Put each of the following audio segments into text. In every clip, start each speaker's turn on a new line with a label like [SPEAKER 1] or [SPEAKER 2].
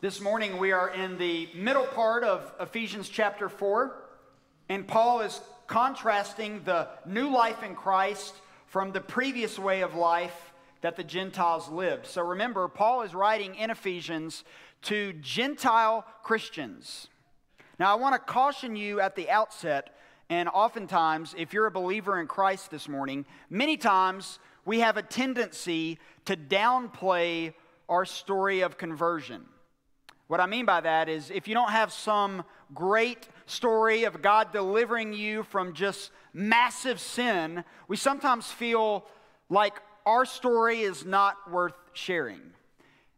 [SPEAKER 1] This morning we are in the middle part of Ephesians chapter 4, and Paul is contrasting the new life in Christ from the previous way of life that the Gentiles lived. So remember, Paul is writing in Ephesians to Gentile Christians. Now, I want to caution you at the outset, and oftentimes, if you're a believer in Christ this morning, many times we have a tendency to downplay our story of conversion. What I mean by that is if you don't have some great story of God delivering you from just massive sin, we sometimes feel like our story is not worth sharing.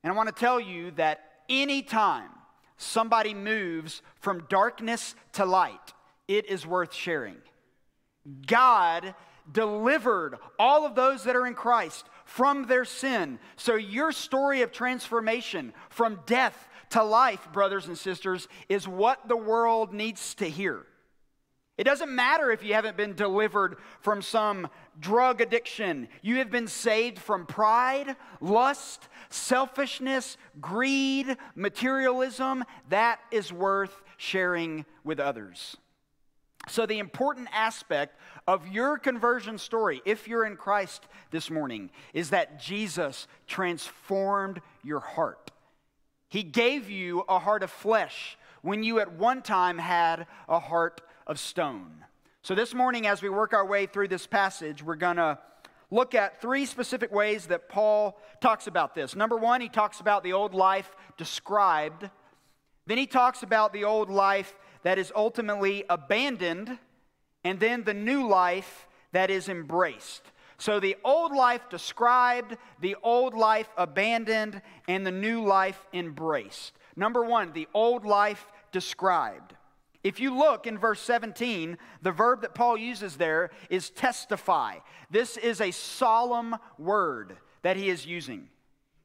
[SPEAKER 1] And I want to tell you that anytime somebody moves from darkness to light, it is worth sharing. God delivered all of those that are in Christ from their sin. So, your story of transformation from death to life, brothers and sisters, is what the world needs to hear. It doesn't matter if you haven't been delivered from some drug addiction. You have been saved from pride, lust, selfishness, greed, materialism. That is worth sharing with others. So, the important aspect of your conversion story, if you're in Christ this morning, is that Jesus transformed your heart. He gave you a heart of flesh when you at one time had a heart of stone. So, this morning, as we work our way through this passage, we're going to look at three specific ways that Paul talks about this. Number one, he talks about the old life described. Then he talks about the old life that is ultimately abandoned. And then the new life that is embraced. So the old life described, the old life abandoned, and the new life embraced. Number one, the old life described. If you look in verse 17, the verb that Paul uses there is testify. This is a solemn word that he is using.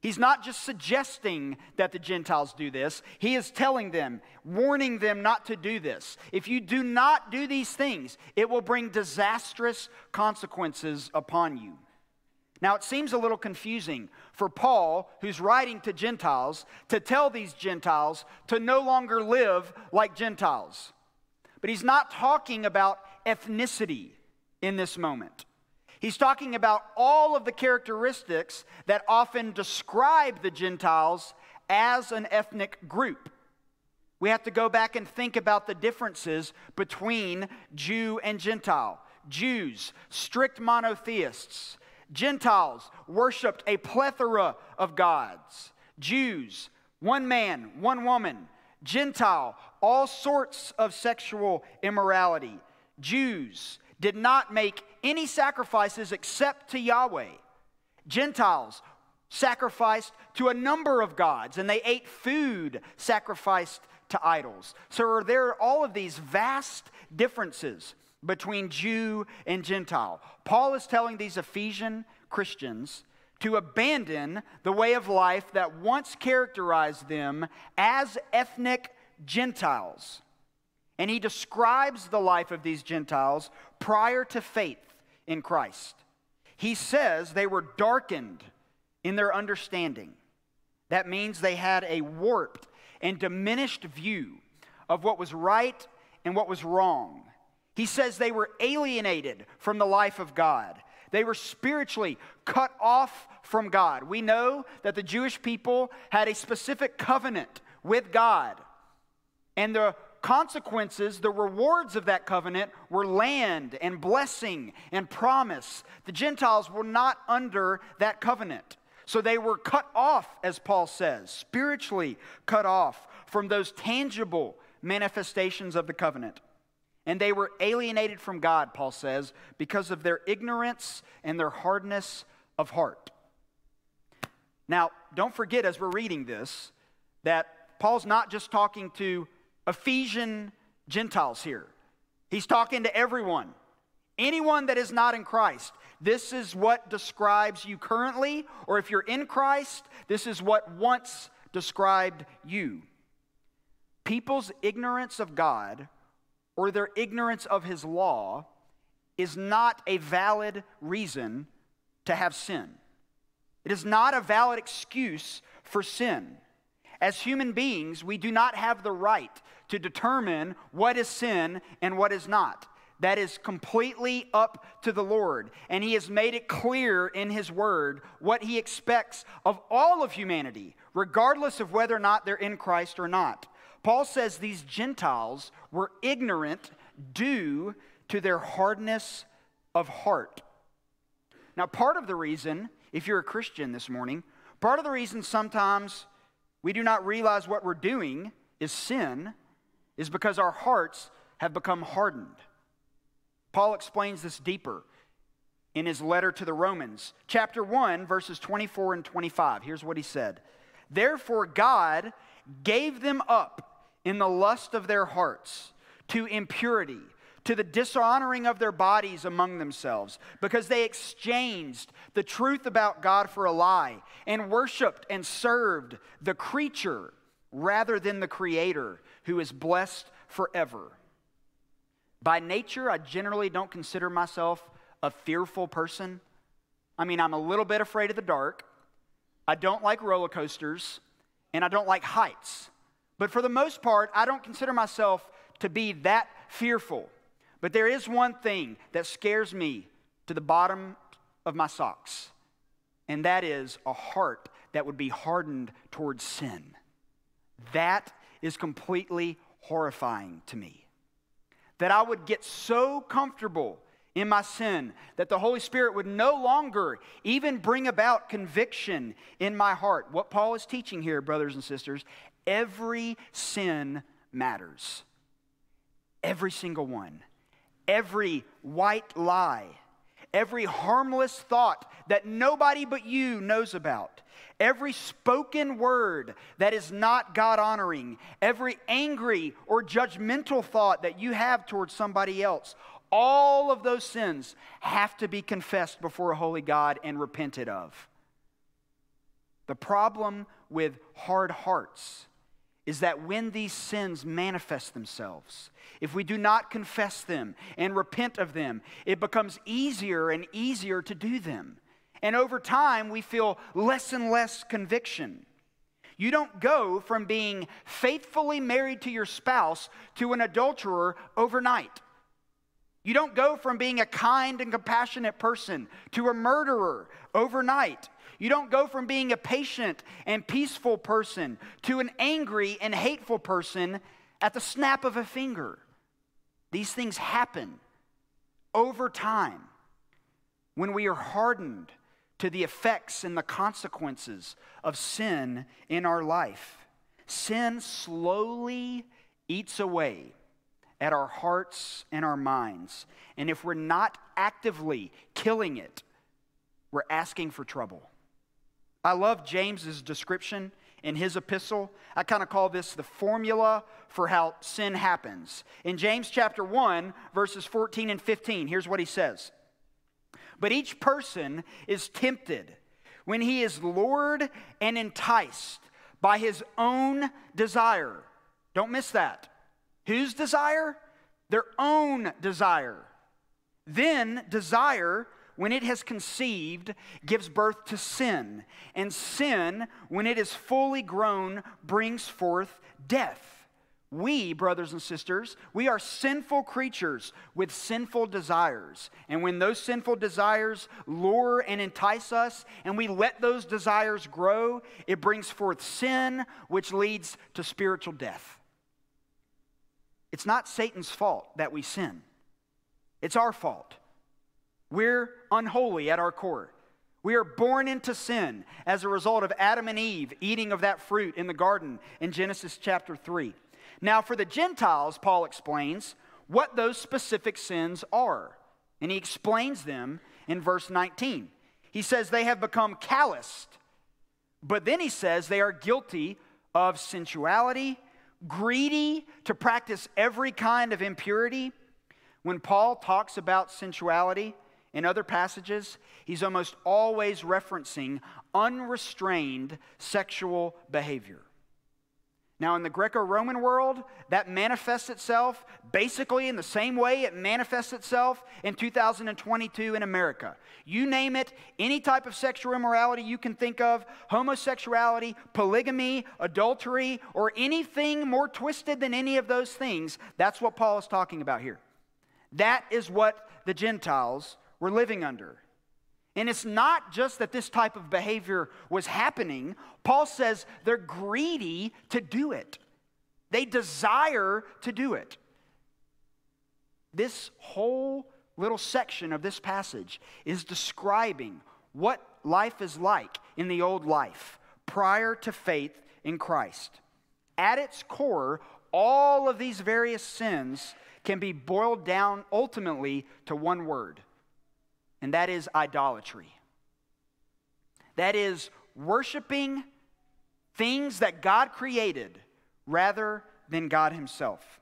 [SPEAKER 1] He's not just suggesting that the Gentiles do this, he is telling them, warning them not to do this. If you do not do these things, it will bring disastrous consequences upon you. Now, it seems a little confusing for Paul, who's writing to Gentiles, to tell these Gentiles to no longer live like Gentiles. But he's not talking about ethnicity in this moment. He's talking about all of the characteristics that often describe the Gentiles as an ethnic group. We have to go back and think about the differences between Jew and Gentile. Jews, strict monotheists. Gentiles worshiped a plethora of gods. Jews, one man, one woman. Gentile, all sorts of sexual immorality. Jews did not make any sacrifices except to Yahweh. Gentiles sacrificed to a number of gods, and they ate food sacrificed to idols. So there are all of these vast differences between Jew and Gentile. Paul is telling these Ephesian Christians to abandon the way of life that once characterized them as ethnic Gentiles. And he describes the life of these Gentiles prior to faith in Christ. He says they were darkened in their understanding. That means they had a warped and diminished view of what was right and what was wrong. He says they were alienated from the life of God. They were spiritually cut off from God. We know that the Jewish people had a specific covenant with God. And the consequences, the rewards of that covenant were land and blessing and promise. The Gentiles were not under that covenant. So they were cut off, as Paul says, spiritually cut off from those tangible manifestations of the covenant. And they were alienated from God, Paul says, because of their ignorance and their hardness of heart. Now, don't forget as we're reading this that Paul's not just talking to Ephesian Gentiles here. He's talking to everyone. Anyone that is not in Christ. This is what describes you currently, or if you're in Christ, this is what once described you. People's ignorance of God or their ignorance of His law is not a valid reason to have sin. It is not a valid excuse for sin. As human beings, we do not have the right to determine what is sin and what is not. That is completely up to the Lord. And He has made it clear in His Word what He expects of all of humanity, regardless of whether or not they're in Christ or not. Paul says these Gentiles were ignorant due to their hardness of heart. Now, part of the reason, if you're a Christian this morning, part of the reason sometimes we do not realize what we're doing is sin is because our hearts have become hardened. Paul explains this deeper in his letter to the Romans, chapter 1, verses 24 and 25. Here's what he said Therefore, God gave them up in the lust of their hearts to impurity, to the dishonoring of their bodies among themselves, because they exchanged the truth about God for a lie and worshiped and served the creature rather than the Creator, who is blessed forever. By nature, I generally don't consider myself a fearful person. I mean, I'm a little bit afraid of the dark. I don't like roller coasters, and I don't like heights. But for the most part, I don't consider myself to be that fearful. But there is one thing that scares me to the bottom of my socks, and that is a heart that would be hardened towards sin. That is completely horrifying to me that I would get so comfortable in my sin that the Holy Spirit would no longer even bring about conviction in my heart. What Paul is teaching here, brothers and sisters, every sin matters. Every single one. Every white lie. Every harmless thought that nobody but you knows about Every spoken word that is not God honoring, every angry or judgmental thought that you have towards somebody else, all of those sins have to be confessed before a holy God and repented of. The problem with hard hearts is that when these sins manifest themselves, if we do not confess them and repent of them, it becomes easier and easier to do them. And over time, we feel less and less conviction. You don't go from being faithfully married to your spouse to an adulterer overnight. You don't go from being a kind and compassionate person to a murderer overnight. You don't go from being a patient and peaceful person to an angry and hateful person at the snap of a finger. These things happen over time when we are hardened to the effects and the consequences of sin in our life. Sin slowly eats away at our hearts and our minds. And if we're not actively killing it, we're asking for trouble. I love James's description in his epistle. I kind of call this the formula for how sin happens. In James chapter 1, verses 14 and 15, here's what he says but each person is tempted when he is lured and enticed by his own desire. Don't miss that. Whose desire? Their own desire. Then desire, when it has conceived, gives birth to sin. And sin, when it is fully grown, brings forth death. We, brothers and sisters, we are sinful creatures with sinful desires. And when those sinful desires lure and entice us, and we let those desires grow, it brings forth sin, which leads to spiritual death. It's not Satan's fault that we sin, it's our fault. We're unholy at our core. We are born into sin as a result of Adam and Eve eating of that fruit in the garden in Genesis chapter 3. Now, for the Gentiles, Paul explains what those specific sins are. And he explains them in verse 19. He says they have become calloused, but then he says they are guilty of sensuality, greedy to practice every kind of impurity. When Paul talks about sensuality in other passages, he's almost always referencing unrestrained sexual behavior. Now, in the Greco Roman world, that manifests itself basically in the same way it manifests itself in 2022 in America. You name it, any type of sexual immorality you can think of homosexuality, polygamy, adultery, or anything more twisted than any of those things that's what Paul is talking about here. That is what the Gentiles were living under. And it's not just that this type of behavior was happening. Paul says they're greedy to do it, they desire to do it. This whole little section of this passage is describing what life is like in the old life prior to faith in Christ. At its core, all of these various sins can be boiled down ultimately to one word and that is idolatry. That is worshiping things that God created rather than God Himself.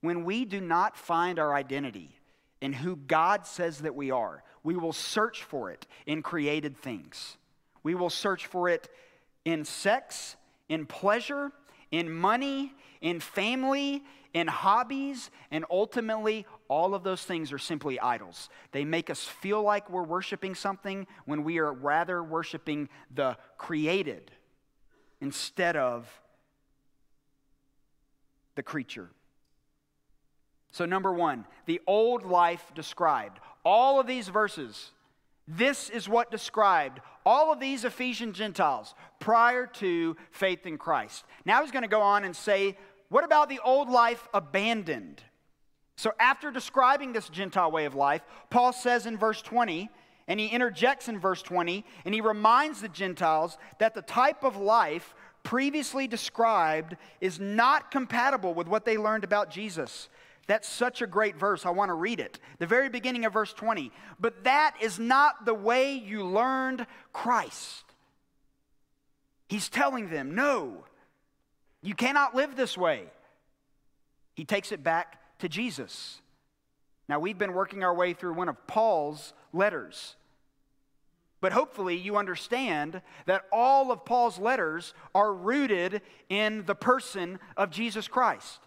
[SPEAKER 1] When we do not find our identity in who God says that we are, we will search for it in created things. We will search for it in sex, in pleasure, in money, in family, in hobbies, and ultimately, all of those things are simply idols. They make us feel like we're worshiping something when we are rather worshiping the created instead of the creature. So, number one, the old life described. All of these verses, this is what described all of these Ephesian Gentiles prior to faith in Christ. Now he's going to go on and say what about the old life abandoned? So, after describing this Gentile way of life, Paul says in verse 20, and he interjects in verse 20, and he reminds the Gentiles that the type of life previously described is not compatible with what they learned about Jesus. That's such a great verse. I want to read it. The very beginning of verse 20. But that is not the way you learned Christ. He's telling them, no, you cannot live this way. He takes it back to Jesus. Now, we've been working our way through one of Paul's letters. But hopefully, you understand that all of Paul's letters are rooted in the person of Jesus Christ.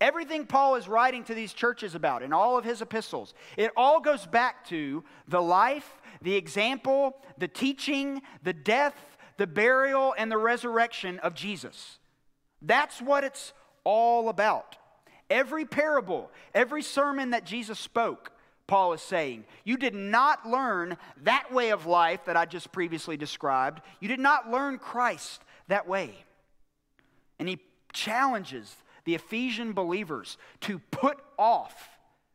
[SPEAKER 1] Everything Paul is writing to these churches about in all of his epistles, it all goes back to the life, the example, the teaching, the death, the burial, and the resurrection of Jesus. That's what it's all about. Every parable, every sermon that Jesus spoke, Paul is saying, you did not learn that way of life that I just previously described. You did not learn Christ that way. And he challenges the Ephesian believers to put off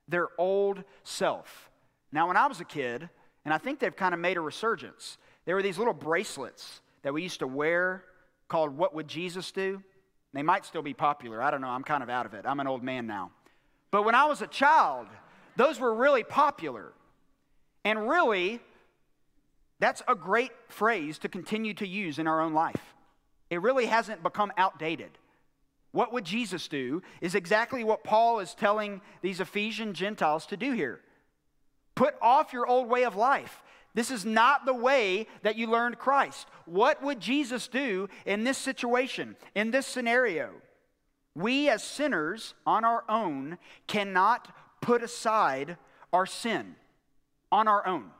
[SPEAKER 1] their old self. Now, when I was a kid, and I think they've kind of made a resurgence, there were these little bracelets that we used to wear called What Would Jesus Do? They might still be popular. I don't know. I'm kind of out of it. I'm an old man now. But when I was a child, those were really popular. And really, that's a great phrase to continue to use in our own life. It really hasn't become outdated. What would Jesus do is exactly what Paul is telling these Ephesian Gentiles to do here. Put off your old way of life. This is not the way that you learned Christ. What would Jesus do in this situation, in this scenario? We as sinners on our own cannot put aside our sin on our own.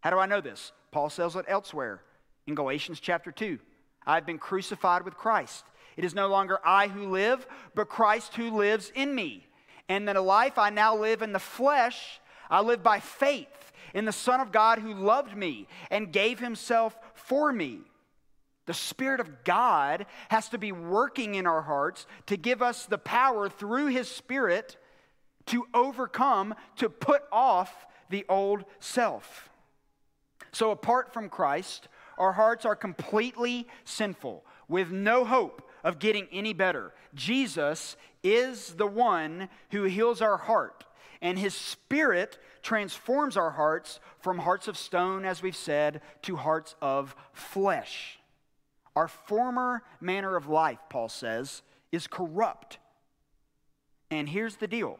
[SPEAKER 1] How do I know this? Paul says it elsewhere in Galatians chapter 2. I've been crucified with Christ. It is no longer I who live, but Christ who lives in me. And that a life I now live in the flesh, I live by faith in the Son of God who loved me and gave himself for me. The Spirit of God has to be working in our hearts to give us the power through His Spirit to overcome, to put off the old self. So, apart from Christ, our hearts are completely sinful with no hope of getting any better. Jesus is the one who heals our heart, and His Spirit transforms our hearts from hearts of stone, as we've said, to hearts of flesh. Our former manner of life, Paul says, is corrupt. And here's the deal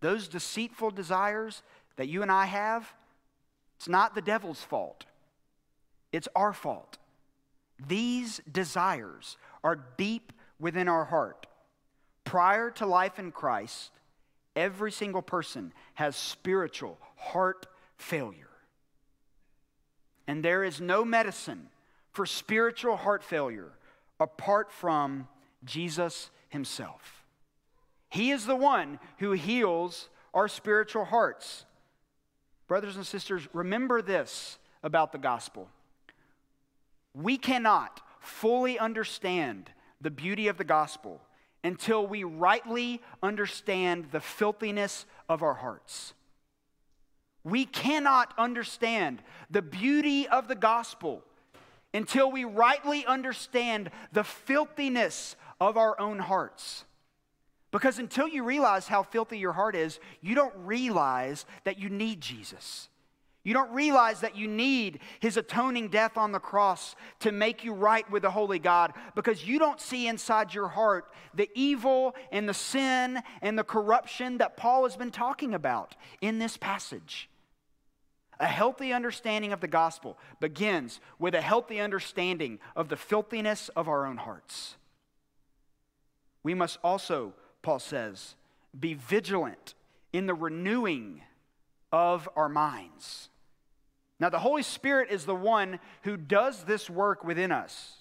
[SPEAKER 1] those deceitful desires that you and I have, it's not the devil's fault, it's our fault. These desires are deep within our heart. Prior to life in Christ, every single person has spiritual heart failure. And there is no medicine for spiritual heart failure apart from Jesus himself. He is the one who heals our spiritual hearts. Brothers and sisters, remember this about the gospel. We cannot fully understand the beauty of the gospel until we rightly understand the filthiness of our hearts. We cannot understand the beauty of the gospel until we rightly understand the filthiness of our own hearts. Because until you realize how filthy your heart is, you don't realize that you need Jesus. You don't realize that you need his atoning death on the cross to make you right with the holy God because you don't see inside your heart the evil and the sin and the corruption that Paul has been talking about in this passage. A healthy understanding of the gospel begins with a healthy understanding of the filthiness of our own hearts. We must also, Paul says, be vigilant in the renewing of our minds. Now, the Holy Spirit is the one who does this work within us.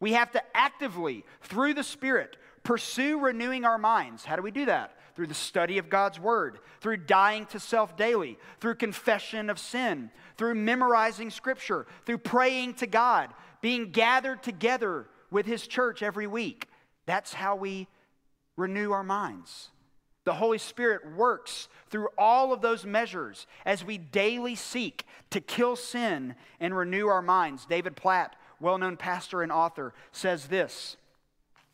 [SPEAKER 1] We have to actively, through the Spirit, pursue renewing our minds. How do we do that? Through the study of God's Word, through dying to self daily, through confession of sin, through memorizing Scripture, through praying to God, being gathered together with His church every week. That's how we renew our minds. The Holy Spirit works through all of those measures as we daily seek to kill sin and renew our minds. David Platt, well known pastor and author, says this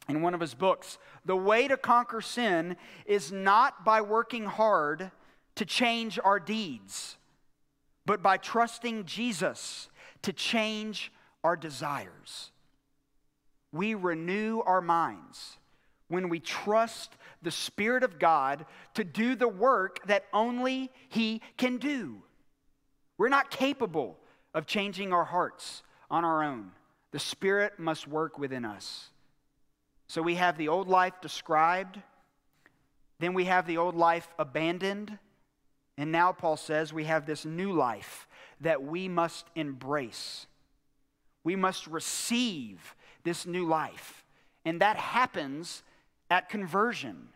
[SPEAKER 1] in one of his books The way to conquer sin is not by working hard to change our deeds, but by trusting Jesus to change our desires. We renew our minds when we trust the Spirit of God to do the work that only He can do. We're not capable of changing our hearts on our own. The Spirit must work within us. So we have the old life described, then we have the old life abandoned, and now Paul says we have this new life that we must embrace. We must receive this new life. And that happens at conversion.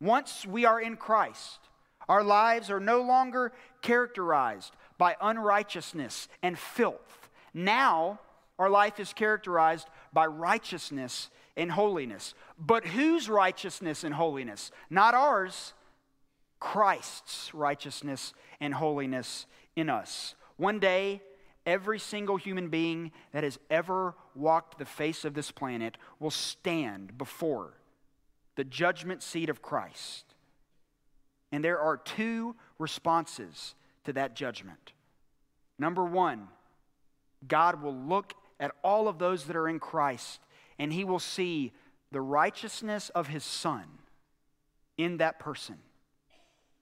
[SPEAKER 1] Once we are in Christ, our lives are no longer characterized by unrighteousness and filth. Now, our life is characterized by righteousness and holiness. But whose righteousness and holiness? Not ours, Christ's righteousness and holiness in us. One day, every single human being that has ever walked the face of this planet will stand before the judgment seat of Christ. And there are two responses to that judgment. Number one, God will look at all of those that are in Christ and he will see the righteousness of his son in that person.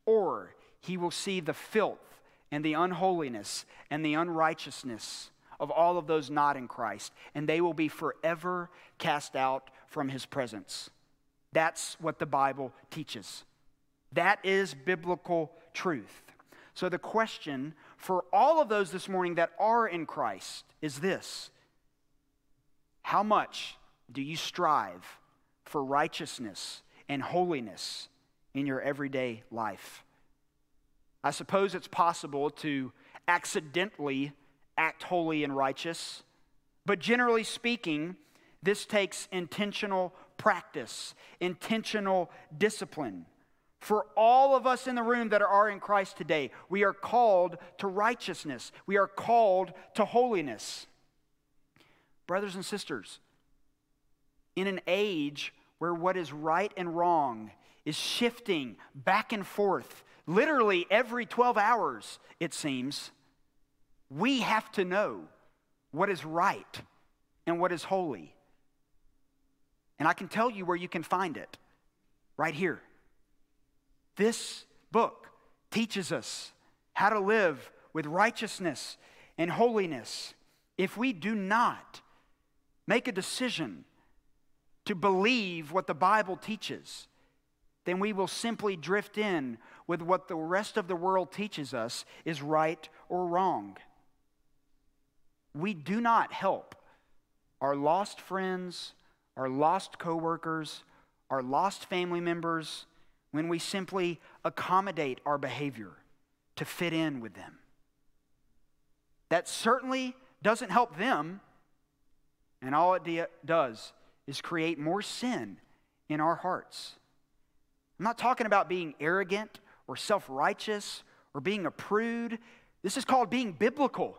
[SPEAKER 1] Or he will see the filth and the unholiness and the unrighteousness of all of those not in Christ, and they will be forever cast out from his presence. That's what the Bible teaches. That is biblical truth. So, the question for all of those this morning that are in Christ is this How much do you strive for righteousness and holiness in your everyday life? I suppose it's possible to accidentally act holy and righteous, but generally speaking, this takes intentional practice, intentional discipline. For all of us in the room that are in Christ today, we are called to righteousness. We are called to holiness. Brothers and sisters, in an age where what is right and wrong is shifting back and forth, literally every 12 hours, it seems, we have to know what is right and what is holy. And I can tell you where you can find it right here. This book teaches us how to live with righteousness and holiness. If we do not make a decision to believe what the Bible teaches, then we will simply drift in with what the rest of the world teaches us is right or wrong. We do not help our lost friends, our lost coworkers, our lost family members when we simply accommodate our behavior to fit in with them. That certainly doesn't help them, and all it does is create more sin in our hearts. I'm not talking about being arrogant or self righteous or being a prude. This is called being biblical,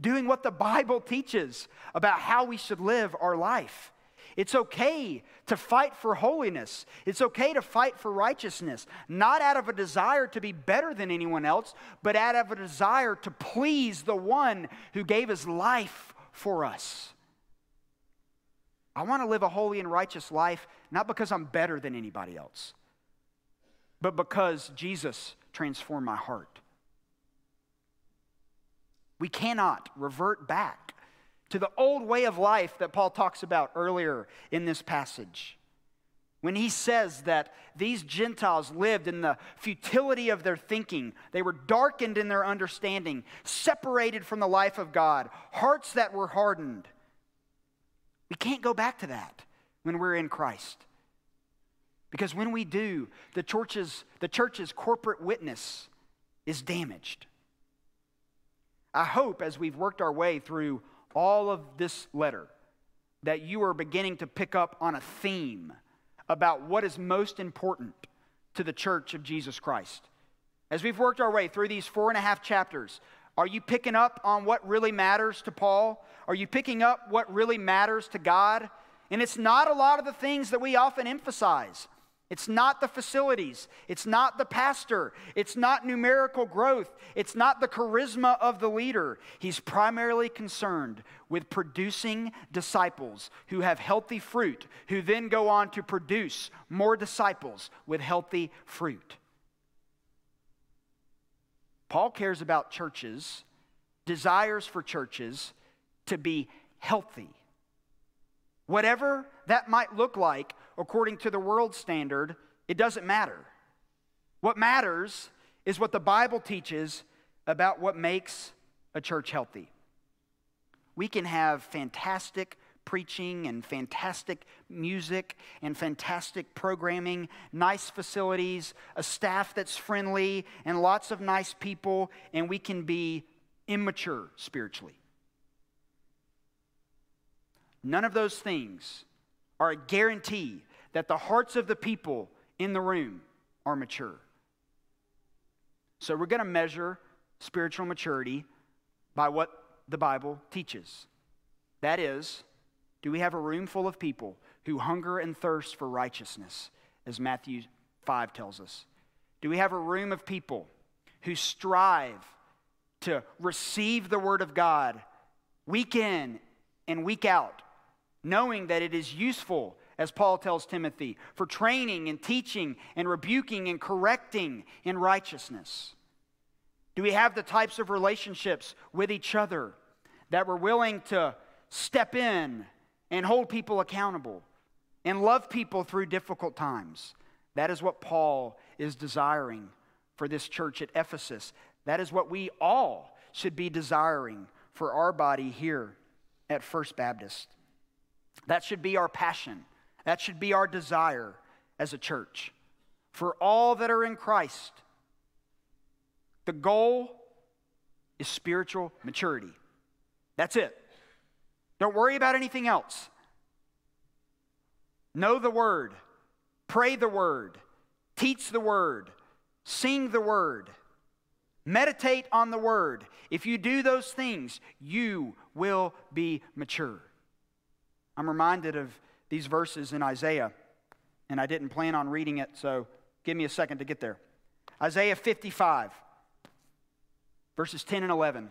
[SPEAKER 1] doing what the Bible teaches about how we should live our life. It's okay to fight for holiness. It's okay to fight for righteousness, not out of a desire to be better than anyone else, but out of a desire to please the one who gave his life for us. I want to live a holy and righteous life, not because I'm better than anybody else, but because Jesus transformed my heart. We cannot revert back to the old way of life that Paul talks about earlier in this passage. When he says that these Gentiles lived in the futility of their thinking, they were darkened in their understanding, separated from the life of God, hearts that were hardened. We can't go back to that when we're in Christ. Because when we do, the church's, the church's corporate witness is damaged. I hope as we've worked our way through all of this letter that you are beginning to pick up on a theme about what is most important to the church of Jesus Christ. As we've worked our way through these four and a half chapters, are you picking up on what really matters to Paul? Are you picking up what really matters to God? And it's not a lot of the things that we often emphasize. It's not the facilities. It's not the pastor. It's not numerical growth. It's not the charisma of the leader. He's primarily concerned with producing disciples who have healthy fruit, who then go on to produce more disciples with healthy fruit. Paul cares about churches, desires for churches to be healthy. Whatever that might look like according to the world standard, it doesn't matter. What matters is what the Bible teaches about what makes a church healthy. We can have fantastic preaching and fantastic music and fantastic programming, nice facilities, a staff that's friendly, and lots of nice people, and we can be immature spiritually. None of those things are a guarantee that the hearts of the people in the room are mature. So we're going to measure spiritual maturity by what the Bible teaches. That is, do we have a room full of people who hunger and thirst for righteousness, as Matthew 5 tells us? Do we have a room of people who strive to receive the Word of God week in and week out, knowing that it is useful as Paul tells Timothy, for training and teaching and rebuking and correcting in righteousness? Do we have the types of relationships with each other that we're willing to step in and hold people accountable and love people through difficult times? That is what Paul is desiring for this church at Ephesus. That is what we all should be desiring for our body here at First Baptist. That should be our passion. That should be our desire as a church. For all that are in Christ, the goal is spiritual maturity. That's it. Don't worry about anything else. Know the word, pray the word, teach the word, sing the word, meditate on the word. If you do those things, you will be mature. I'm reminded of these verses in Isaiah, and I didn't plan on reading it, so give me a second to get there. Isaiah 55, verses 10 and 11.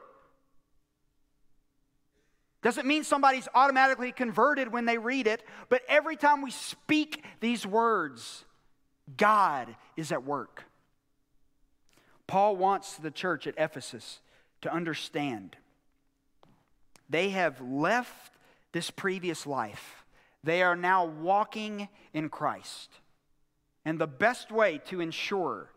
[SPEAKER 1] Doesn't mean somebody's automatically converted when they read it, but every time we speak these words, God is at work. Paul wants the church at Ephesus to understand they have left this previous life. They are now walking in Christ. And the best way to ensure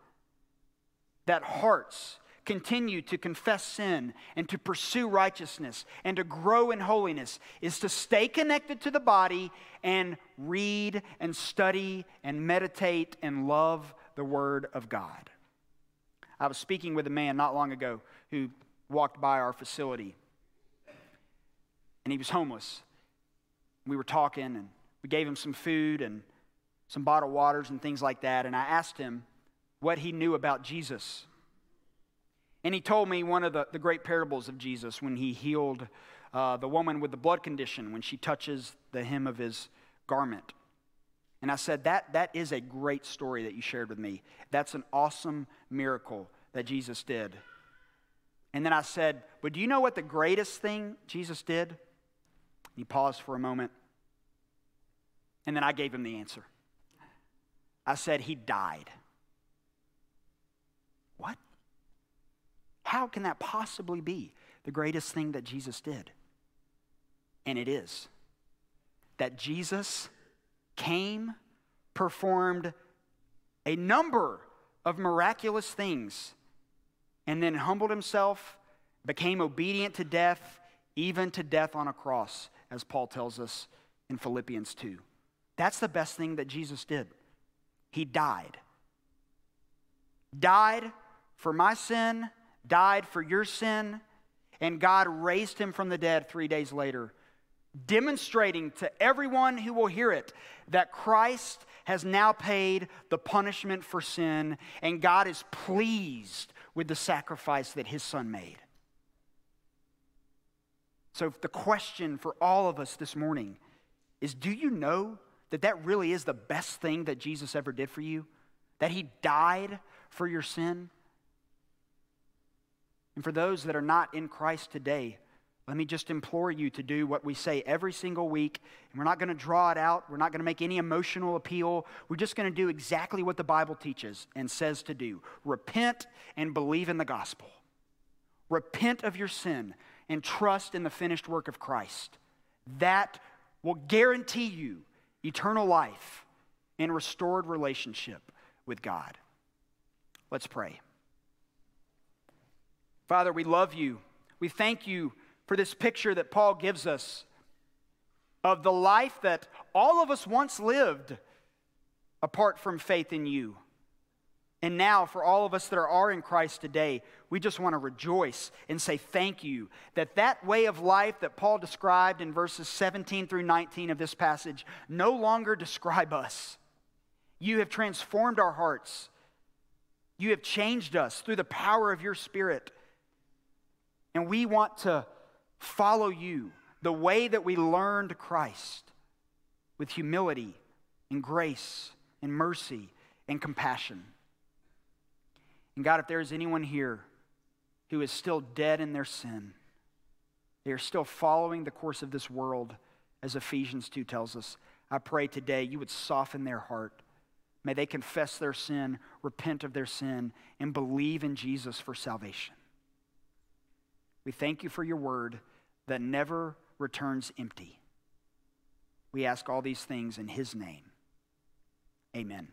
[SPEAKER 1] that hearts continue to confess sin and to pursue righteousness and to grow in holiness is to stay connected to the body and read and study and meditate and love the Word of God. I was speaking with a man not long ago who walked by our facility, and he was homeless. We were talking, and we gave him some food and some bottled waters and things like that, and I asked him what he knew about Jesus. And he told me one of the, the great parables of Jesus when he healed uh, the woman with the blood condition when she touches the hem of his garment. And I said, that, that is a great story that you shared with me. That's an awesome miracle that Jesus did. And then I said, But do you know what the greatest thing Jesus did? He paused for a moment. And then I gave him the answer. I said, He died. What? How can that possibly be the greatest thing that Jesus did? And it is that Jesus came, performed a number of miraculous things, and then humbled himself, became obedient to death, even to death on a cross, as Paul tells us in Philippians 2. That's the best thing that Jesus did. He died. Died for my sin died for your sin, and God raised him from the dead three days later, demonstrating to everyone who will hear it that Christ has now paid the punishment for sin, and God is pleased with the sacrifice that his son made. So, the question for all of us this morning is do you know that that really is the best thing that Jesus ever did for you? That he died for your sin? And for those that are not in Christ today, let me just implore you to do what we say every single week. And we're not going to draw it out. We're not going to make any emotional appeal. We're just going to do exactly what the Bible teaches and says to do repent and believe in the gospel. Repent of your sin and trust in the finished work of Christ. That will guarantee you eternal life and restored relationship with God. Let's pray. Father, we love you. We thank you for this picture that Paul gives us of the life that all of us once lived apart from faith in you. And now, for all of us that are in Christ today, we just want to rejoice and say thank you that that way of life that Paul described in verses 17 through 19 of this passage no longer describe us. You have transformed our hearts. You have changed us through the power of your Spirit. And we want to follow you the way that we learned Christ with humility and grace and mercy and compassion. And God, if there is anyone here who is still dead in their sin, they are still following the course of this world, as Ephesians 2 tells us, I pray today you would soften their heart. May they confess their sin, repent of their sin, and believe in Jesus for salvation. We thank you for your word that never returns empty. We ask all these things in his name. Amen.